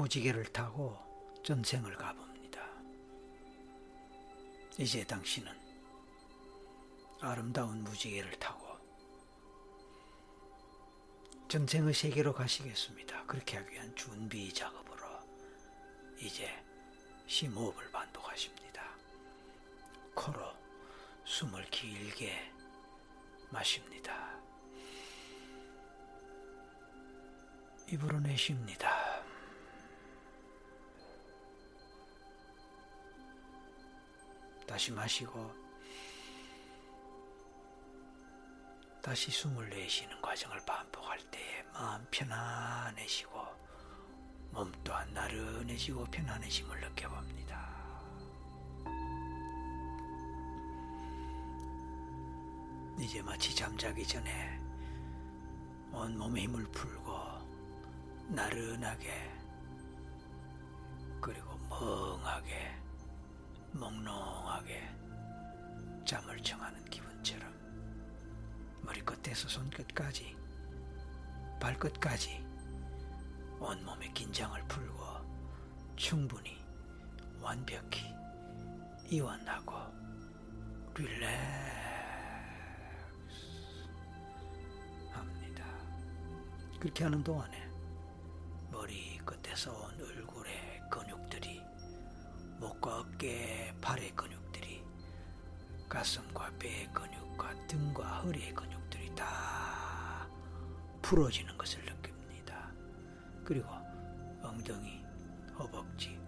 무지개를 타고 전생을 가봅니다. 이제 당신은 아름다운 무지개를 타고 전생의 세계로 가시겠습니다. 그렇게 하기 위한 준비 작업으로 이제 심호흡을 반복하십니다. 코로 숨을 길게 마십니다. 입으로 내쉽니다. 다시 마시고 다시 숨을 내쉬는 과정을 반복할 때에 마음 편안해지고 몸 또한 나른해지고 편안해짐을 느껴봅니다. 이제 마치 잠자기 전에 온 몸의 힘을 풀고 나른하게 그리고 멍하게 몽롱하게 잠을 청하는 기분처럼 머리끝에서 손끝까지 발끝까지 온몸의 긴장을 풀고 충분히 완벽히 이완하고 릴렉스 합니다. 그렇게 하는 동안에 머리 끝에서 온 목과 어깨, 팔의 근육들이 가슴과 배의 근육과 등과 허리의 근육들이 다 풀어지는 것을 느낍니다. 그리고 엉덩이, 허벅지,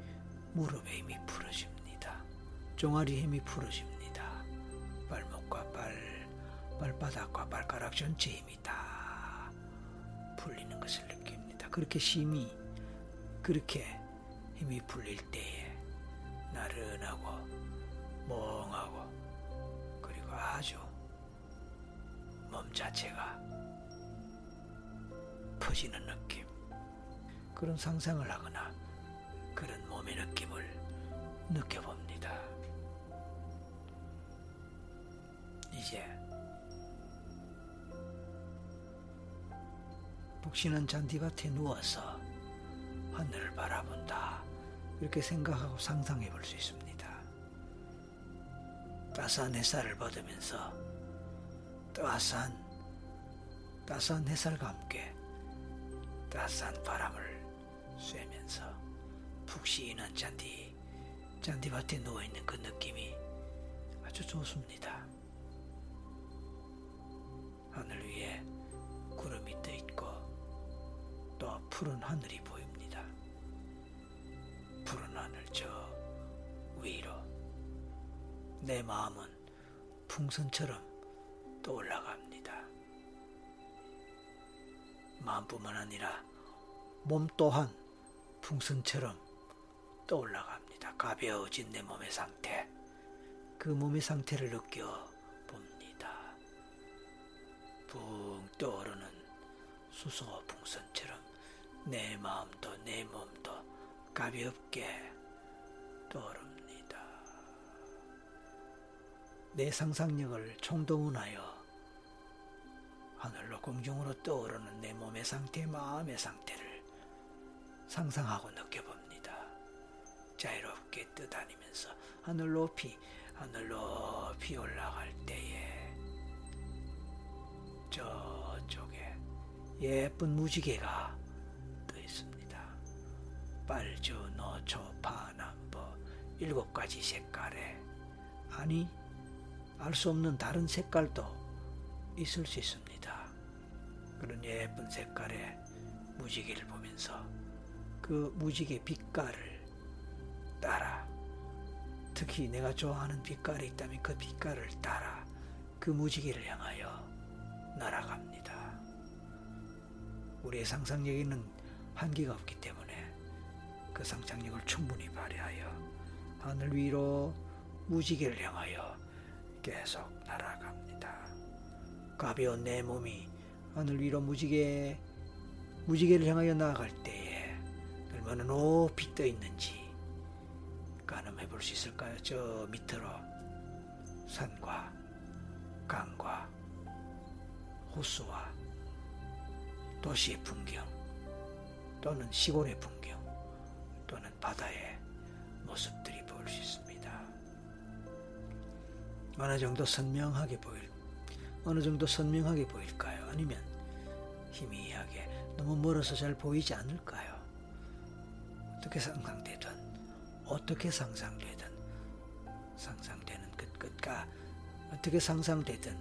무릎의 힘이 풀어집니다. 종아리 힘이 풀어집니다. 발목과 발, 발바닥과 발가락 전체 힘이 다 풀리는 것을 느낍니다. 그렇게 심히 그렇게 힘이 풀릴 때에 나른하고 멍하고 그리고 아주 몸 자체가 퍼지는 느낌 그런 상상을 하거나 그런 몸의 느낌을 느껴봅니다. 이제 북신한 잔디밭에 누워서 하늘을 바라본다. 이렇게 생각하고 상상해 볼 수 있습니다. 따스한 햇살을 받으면서 따스한 따스한 햇살과 함께 따스한 바람을 쐬면서 푹신한 잔디 잔디밭에 누워 있는 그 느낌이 아주 좋습니다. 하늘 위에 구름이 떠 있고 또 푸른 하늘이 저 위로 내 마음은 풍선처럼 떠올라갑니다. 마음뿐만 아니라 몸 또한 풍선처럼 떠올라갑니다. 가벼워진 내 몸의 상태, 그 몸의 상태를 느껴 봅니다. 붕 떠오르는 수소 풍선처럼 내 마음도 내 몸도 가볍게 떠오릅니다. 내 상상력을 총동원하여 하늘로 공중으로 떠오르는 내 몸의 상태, 마음의 상태를 상상하고 느껴봅니다. 자유롭게 떠다니면서 하늘 높이, 하늘 높이 올라갈 때에 저쪽에 예쁜 무지개가 떠 있습니다. 빨주, 노초, 파남보 일곱 가지 색깔의 아니 알 수 없는 다른 색깔도 있을 수 있습니다. 그런 예쁜 색깔의 무지개를 보면서 그 무지개 빛깔을 따라 특히 내가 좋아하는 빛깔이 있다면 그 빛깔을 따라 그 무지개를 향하여 날아갑니다. 우리의 상상력에는 한계가 없기 때문에 그 상상력을 충분히 발휘하여 하늘 위로 무지개를 향하여 계속 날아갑니다. 가벼운 내 몸이 하늘 위로 무지개 무지개를 향하여 나아갈 때에 얼마나 높이 떠 있는지 가늠해 볼 수 있을까요? 저 밑으로 산과 강과 호수와 도시의 풍경 또는 시골의 풍경 또는 바다의 모습들이 보일 수 있습니다. 어느 정도 선명하게 보일, 어느 정도 선명하게 보일까요? 아니면 희미하게 너무 멀어서 잘 보이지 않을까요? 어떻게 상상되든, 어떻게 상상되든, 상상되는 끝 끝과 어떻게 상상되든,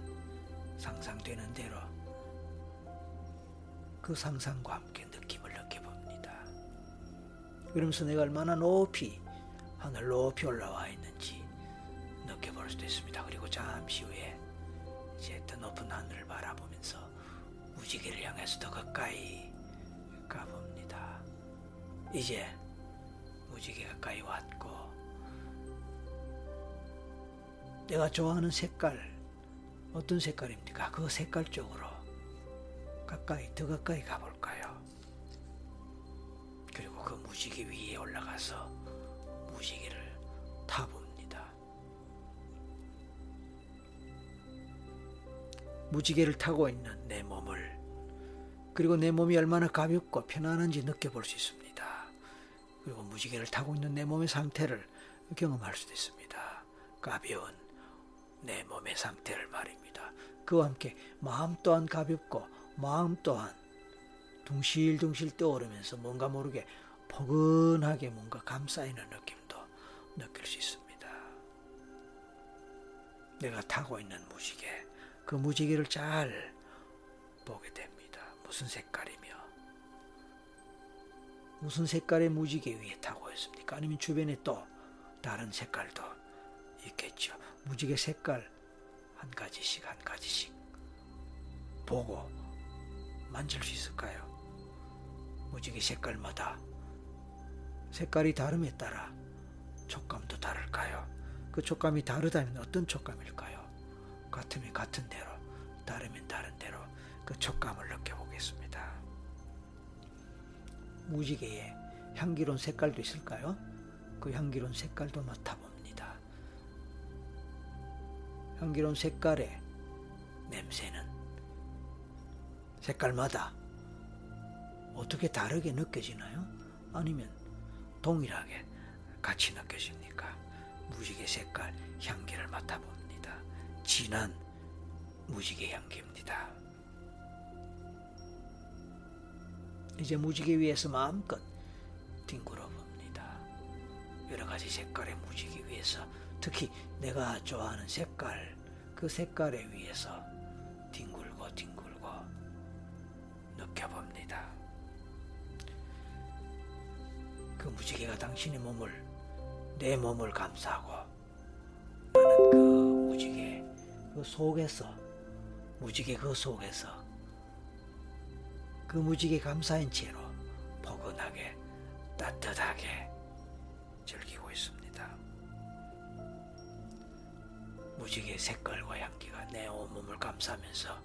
상상되는 대로 그 상상과 함께 느낌을 느껴봅니다. 그러면서 내가 얼마나 높이 하늘 높이 올라와 있는지 느껴볼 수도 있습니다. 그리고 잠시 후에 이제 더 높은 하늘을 바라보면서 무지개를 향해서 더 가까이 가봅니다. 이제 무지개 가까이 왔고 내가 좋아하는 색깔 어떤 색깔입니까? 그 색깔 쪽으로 가까이 더 가까이 가볼까요? 그리고 그 무지개 위에 올라가서 무지개를 타봅니다. 무지개를 타고 있는 내 몸을 그리고 내 몸이 얼마나 가볍고 편안한지 느껴볼 수 있습니다. 그리고 무지개를 타고 있는 내 몸의 상태를 경험할 수도 있습니다. 가벼운 내 몸의 상태를 말입니다. 그와 함께 마음 또한 가볍고 마음 또한 둥실둥실 떠오르면서 뭔가 모르게 포근하게 뭔가 감싸이는 느낌도 느낄 수 있습니다. 내가 타고 있는 무지개, 그 무지개를 잘 보게 됩니다. 무슨 색깔이며, 무슨 색깔의 무지개 위에 타고 있습니까? 아니면 주변에 또 다른 색깔도 있겠죠. 무지개 색깔 한 가지씩 한 가지씩 보고 만질 수 있을까요? 무지개 색깔마다 색깔이 다름에 따라 촉감도 다를까요? 그 촉감이 다르다면 어떤 촉감일까요? 같으면 같은 대로, 다르면 다른 대로 그 촉감을 느껴보겠습니다. 무지개에 향기로운 색깔도 있을까요? 그 향기로운 색깔도 맡아봅니다. 향기로운 색깔의 냄새는 색깔마다 어떻게 다르게 느껴지나요? 아니면 동일하게 같이 느껴집니까? 무지개 색깔 향기를 맡아봅니다. 진한 무지개 향기입니다. 이제 무지개 위에서 마음껏 뒹굴어 봅니다. 여러 가지 색깔의 무지개 위에서 특히 내가 좋아하는 색깔, 그 색깔에 위에서 뒹굴고 뒹굴고 느껴봅니다. 그 무지개가 당신의 몸을, 내 몸을 감싸고 나는 그 무지개, 그 속에서, 무지개 그 속에서 그 무지개 감사인 채로 포근하게 따뜻하게 즐기고 있습니다. 무지개 색깔과 향기가 내 온몸을 감싸면서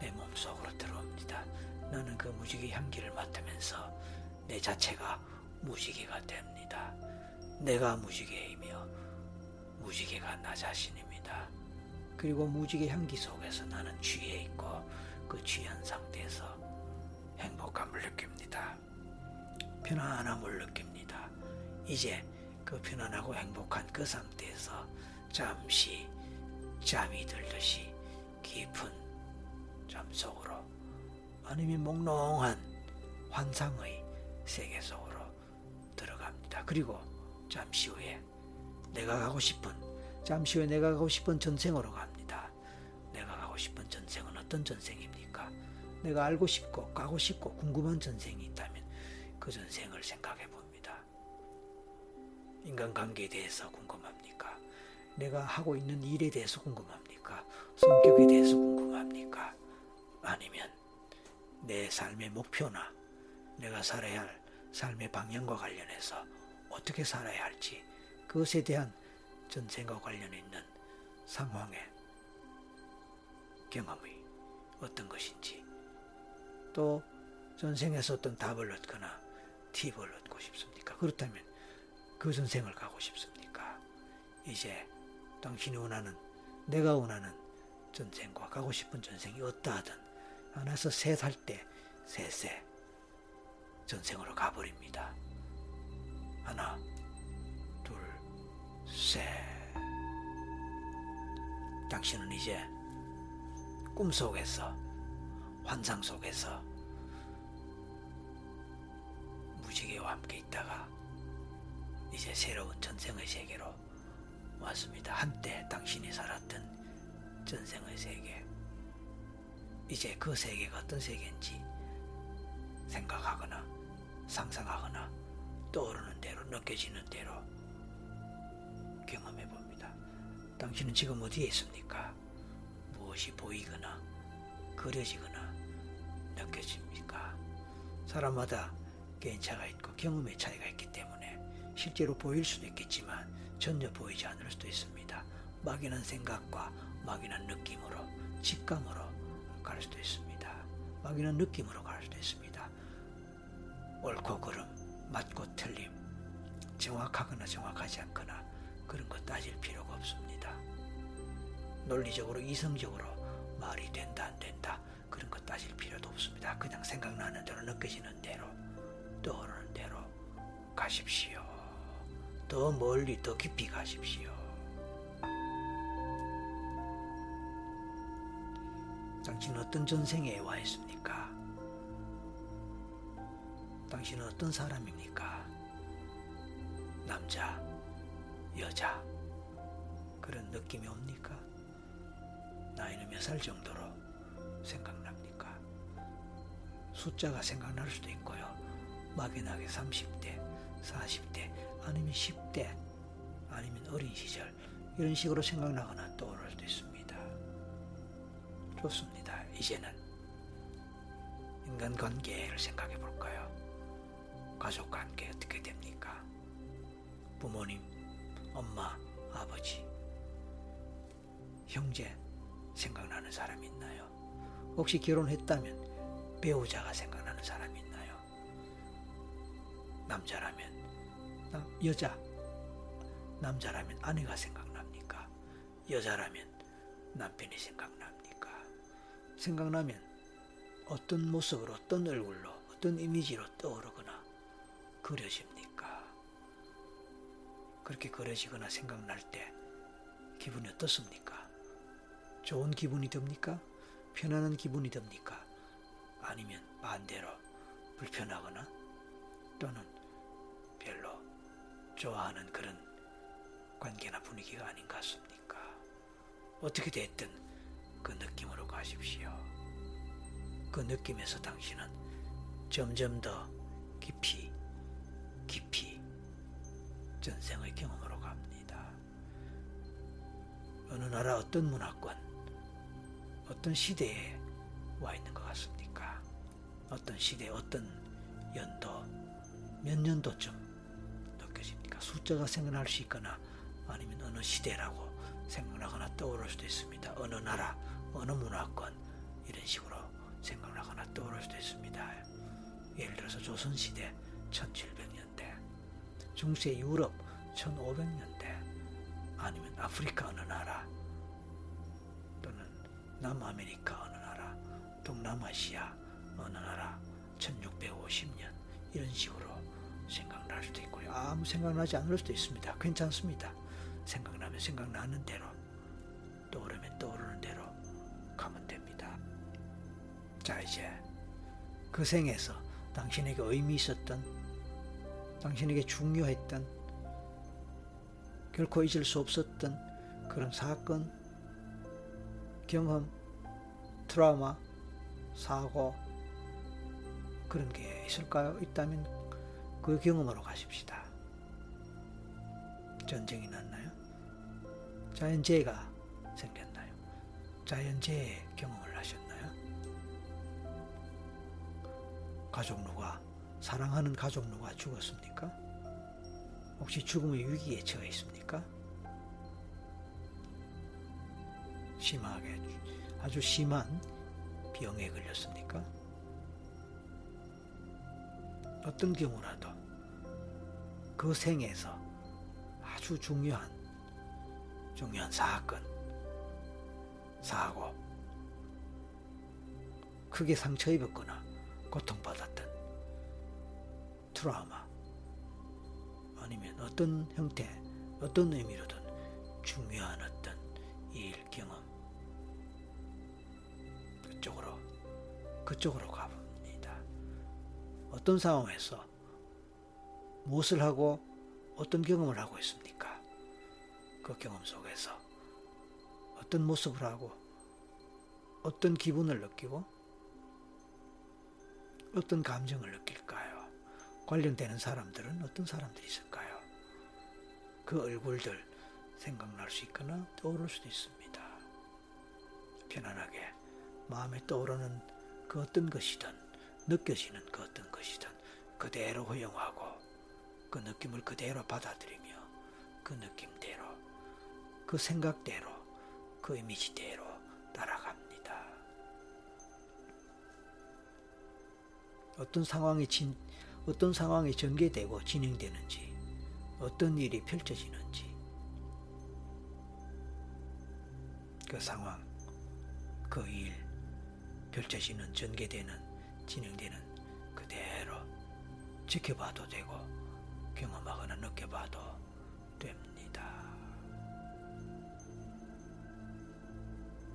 내 몸속으로 들어옵니다. 나는 그 무지개 향기를 맡으면서 내 자체가 무지개가 됩니다. 내가 무지개이며 무지개가 나 자신입니다. 그리고 무지개 향기 속에서 나는 취해 있고 그 취한 상태에서 행복감을 느낍니다. 편안함을 느낍니다. 이제 그 편안하고 행복한 그 상태에서 잠시 잠이 들듯이 깊은 잠 속으로 아니면 몽롱한 환상의 세계 속으로 들어갑니다. 그리고 잠시 후에 내가 가고 싶은 잠시 후에 내가 가고 싶은 전생으로 갑니다. 내가 가고 싶은 전생은 어떤 전생입니까? 내가 알고 싶고 가고 싶고 궁금한 전생이 있다면 그 전생을 생각해 봅니다. 인간관계에 대해서 궁금합니까? 내가 하고 있는 일에 대해서 궁금합니까? 성격에 대해서 궁금합니까? 아니면 내 삶의 목표나 내가 살아야 할 삶의 방향과 관련해서 어떻게 살아야 할지 그것에 대한 전생과 관련 있는 상황의 경험이 어떤 것인지 또 전생에서 어떤 답을 얻거나 팁을 얻고 싶습니까? 그렇다면 그 전생을 가고 싶습니까? 이제 당신이 원하는 내가 원하는 전생과 가고 싶은 전생이 어떠하든 하나서 셋 할 때 셋에 전생으로 가버립니다. 하나, 둘, 셋. 당신은 이제 꿈 속에서, 환상 속에서 무지개와 함께 있다가 이제 새로운 전생의 세계로 왔습니다. 한때 당신이 살았던 전생의 세계. 이제 그 세계가 어떤 세계인지 생각하거나 상상하거나 떠오르는 대로 느껴지는 대로 경험해 봅니다. 당신은 지금 어디에 있습니까? 무엇이 보이거나 그려지거나 느껴집니까? 사람마다 개인차가 있고 경험의 차이가 있기 때문에 실제로 보일 수도 있겠지만 전혀 보이지 않을 수도 있습니다. 막연한 생각과 막연한 느낌으로 직감으로 갈 수도 있습니다. 막연한 느낌으로 갈 수도 있습니다. 옳고 그름, 맞고 틀림, 정확하거나 정확하지 않거나 그런 거 따질 필요가 없습니다. 논리적으로 이성적으로 말이 된다 안 된다 그런 거 따질 필요도 없습니다. 그냥 생각나는 대로 느껴지는 대로 떠오르는 대로 가십시오. 더 멀리 더 깊이 가십시오. 당신은 어떤 전생에 와 있습니까? 당신은 어떤 사람입니까? 남자, 여자, 그런 느낌이 옵니까? 나이는 몇 살 정도로 생각납니까? 숫자가 생각날 수도 있고요. 막연하게 30대, 40대, 아니면 10대, 아니면 어린 시절, 이런 식으로 생각나거나 떠오를 수도 있습니다. 좋습니다. 이제는 인간 관계를 생각해 볼까요? 가족관계 어떻게 됩니까? 부모님, 엄마, 아버지, 형제 생각나는 사람 있나요? 혹시 결혼했다면 배우자가 생각나는 사람 있나요? 남자라면 여자, 남자라면 아내가 생각납니까? 여자라면 남편이 생각납니까? 생각나면 어떤 모습으로, 어떤 얼굴로, 어떤 이미지로 떠오르거나 그려집니까? 그렇게 그려지거나 생각날 때 기분이 어떻습니까? 좋은 기분이 듭니까? 편안한 기분이 듭니까? 아니면 반대로 불편하거나 또는 별로 좋아하는 그런 관계나 분위기가 아닌 것 같습니까? 어떻게 됐든 그 느낌으로 가십시오. 그 느낌에서 당신은 점점 더 깊이, 깊이 전생의 경험으로 갑니다. 어느 나라 어떤 문화권, 어떤 시대에 와 있는 것 같습니까? 어떤 시대, 어떤 연도, 몇 년도쯤 느껴집니까? 숫자가 생각날 수 있거나 아니면 어느 시대라고 생각나거나 떠오를 수도 있습니다. 어느 나라, 어느 문화권 이런 식으로 생각나거나 떠오를 수도 있습니다. 예를 들어서 조선시대 1700년대, 중세 유럽 1500년대, 아니면 아프리카 어느 나라, 또는 남아메리카 어느 나라, 동남아시아 어느 나라 1650년 이런 식으로 생각날 수도 있고요. 아무 생각나지 않을 수도 있습니다. 괜찮습니다. 생각나면 생각나는 대로 떠오르면 떠오르는 대로 가면 됩니다. 자 이제 그 생에서 당신에게 의미 있었던 당신에게 중요했던 결코 잊을 수 없었던 그런 사건, 경험, 트라우마, 사고 그런 게 있을까요? 있다면 그 경험으로 가십시다. 전쟁이 났나요? 자연재해가 생겼나요? 자연재해 경험을 하셨나요? 가족 누가 사랑하는 가족 누가 죽었습니까? 혹시 죽음의 위기에 처해 있습니까? 심하게 아주 심한 병에 걸렸습니까? 어떤 경우라도 그 생에서 아주 중요한 중요한 사건, 사고, 크게 상처 입었거나 고통받았던 트라우마, 아니면 어떤 형태, 어떤 의미로든 중요한 어떤 일 경험 그쪽으로 그쪽으로 가봅니다. 어떤 상황에서 무엇을 하고 어떤 경험을 하고 있습니까? 그 경험 속에서 어떤 모습을 하고 어떤 기분을 느끼고 어떤 감정을 느낄까요? 관련되는 사람들은 어떤 사람들이 있을까요? 그 얼굴들 생각날 수 있거나 떠오를 수도 있습니다. 편안하게 마음에 떠오르는 그 어떤 것이든 느껴지는 그 어떤 것이든 그대로 허용하고 그 느낌을 그대로 받아들이며 그 느낌대로 그 생각대로 그 이미지대로 따라갑니다. 어떤 상황이 진, 어떤 상황이 전개되고 진행되는지 어떤 일이 펼쳐지는지 그 상황 그 일 펼쳐지는 전개되는 진행되는 그대로 지켜봐도 되고 경험하거나 느껴봐도 됩니다.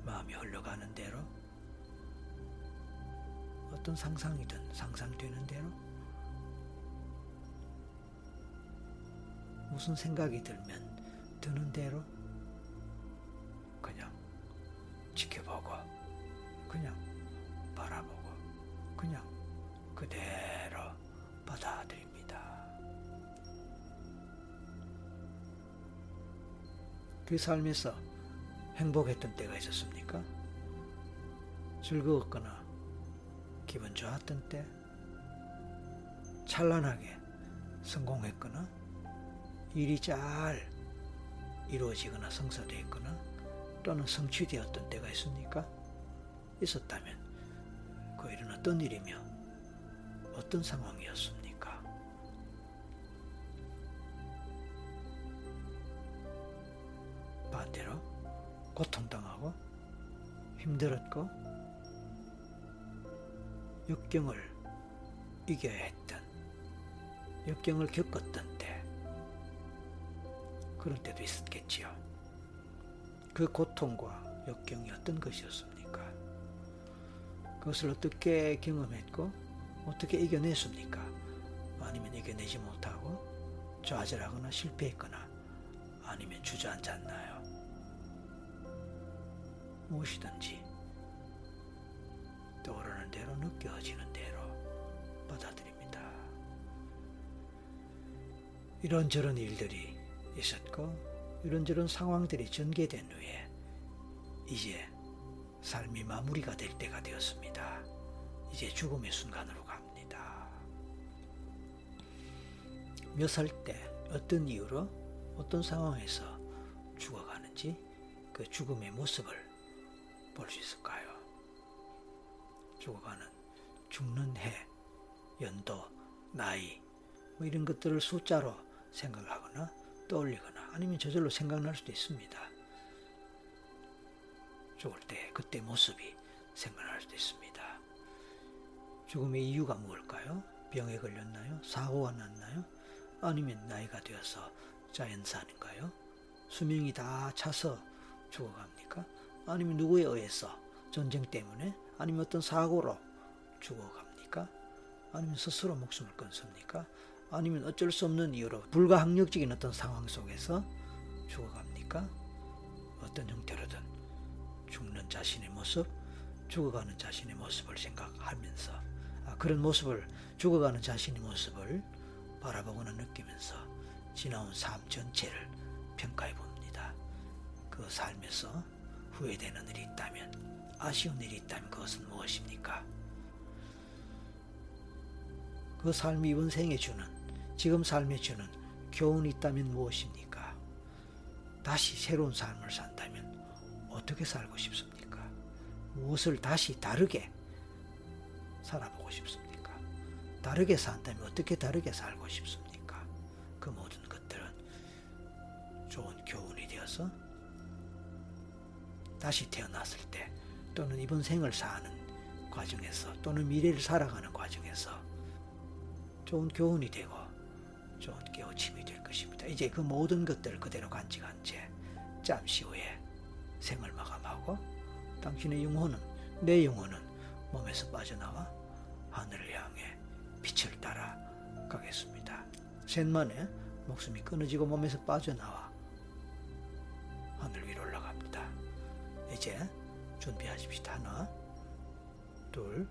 마음이 흘러가는 대로 어떤 상상이든 상상되는 대로 무슨 생각이 들면 드는 대로 그냥 지켜보고 그냥 바라보고 그냥 그대로 받아들입니다. 그 삶에서 행복했던 때가 있었습니까? 즐거웠거나 기분 좋았던 때, 찬란하게 성공했거나 일이 잘 이루어지거나 성사되었거나 또는 성취되었던 때가 있습니까? 있었다면 그 일은 어떤 일이며 어떤 상황이었습니까? 반대로 고통당하고 힘들었고 역경을 이겨야 했던 역경을 겪었던 때 그런 때도 있었겠지요. 그 고통과 역경이 어떤 것이었습니까? 그것을 어떻게 경험했고 어떻게 이겨냈습니까? 아니면 이겨내지 못하고 좌절하거나 실패했거나 아니면 주저앉았나요? 무엇이든지 떠오르는 대로 느껴지는 대로 받아들입니다. 이런저런 일들이 있었고 이런저런 상황들이 전개된 후에 이제 삶이 마무리가 될 때가 되었습니다. 이제 죽음의 순간으로 갑니다. 몇 살 때 어떤 이유로 어떤 상황에서 죽어가는지 그 죽음의 모습을 볼 수 있을까요? 죽어가는 죽는 해, 연도, 나이 뭐 이런 것들을 숫자로 생각하거나 떠올리거나 아니면 저절로 생각날 수도 있습니다. 죽을 때 그때 모습이 생각날 수도 있습니다. 죽음의 이유가 무엇일까요? 병에 걸렸나요? 사고가 났나요? 아니면 나이가 되어서 자연산인가요? 수명이 다 차서 죽어갑니까? 아니면 누구에 의해서 전쟁 때문에 아니면 어떤 사고로 죽어갑니까? 아니면 스스로 목숨을 끊습니까? 아니면 어쩔 수 없는 이유로 불가항력적인 어떤 상황 속에서 죽어갑니까? 어떤 형태로든 죽는 자신의 모습, 죽어가는 자신의 모습을 생각하면서 아, 그런 모습을 죽어가는 자신의 모습을 바라보거나 느끼면서 지나온 삶 전체를 평가해 봅니다. 그 삶에서 후회되는 일이 있다면, 아쉬운 일이 있다면 그것은 무엇입니까? 그 삶이 이번 생에 주는, 지금 삶에 주는 교훈이 있다면 무엇입니까? 다시 새로운 삶을 산다면 어떻게 살고 싶습니까? 무엇을 다시 다르게 살아보고 싶습니까? 다르게 산다면 어떻게 다르게 살고 싶습니까? 그 모든 것들은 좋은 교훈이 되어서 다시 태어났을 때 또는 이번 생을 사는 과정에서 또는 미래를 살아가는 과정에서 좋은 교훈이 되고 좋은 깨우침이 될 것입니다. 이제 그 모든 것들을 그대로 간직한 채 잠시 후에 생을 마감하고 당신의 영혼은 내 영혼은 몸에서 빠져나와 하늘을 향해 빛을 따라 가겠습니다. 셋만에 목숨이 끊어지고 몸에서 빠져나와 하늘 위로 올라갑니다. 이제 준비하십시다. 하나, 둘,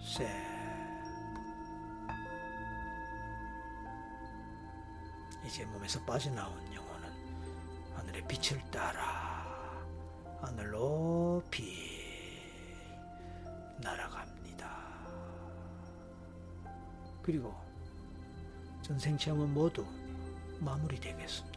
셋. 이제 몸에서 빠져나온 영혼은 하늘의 빛을 따라 하늘 높이 날아갑니다. 그리고 전생 체험은 모두 마무리되겠습니다.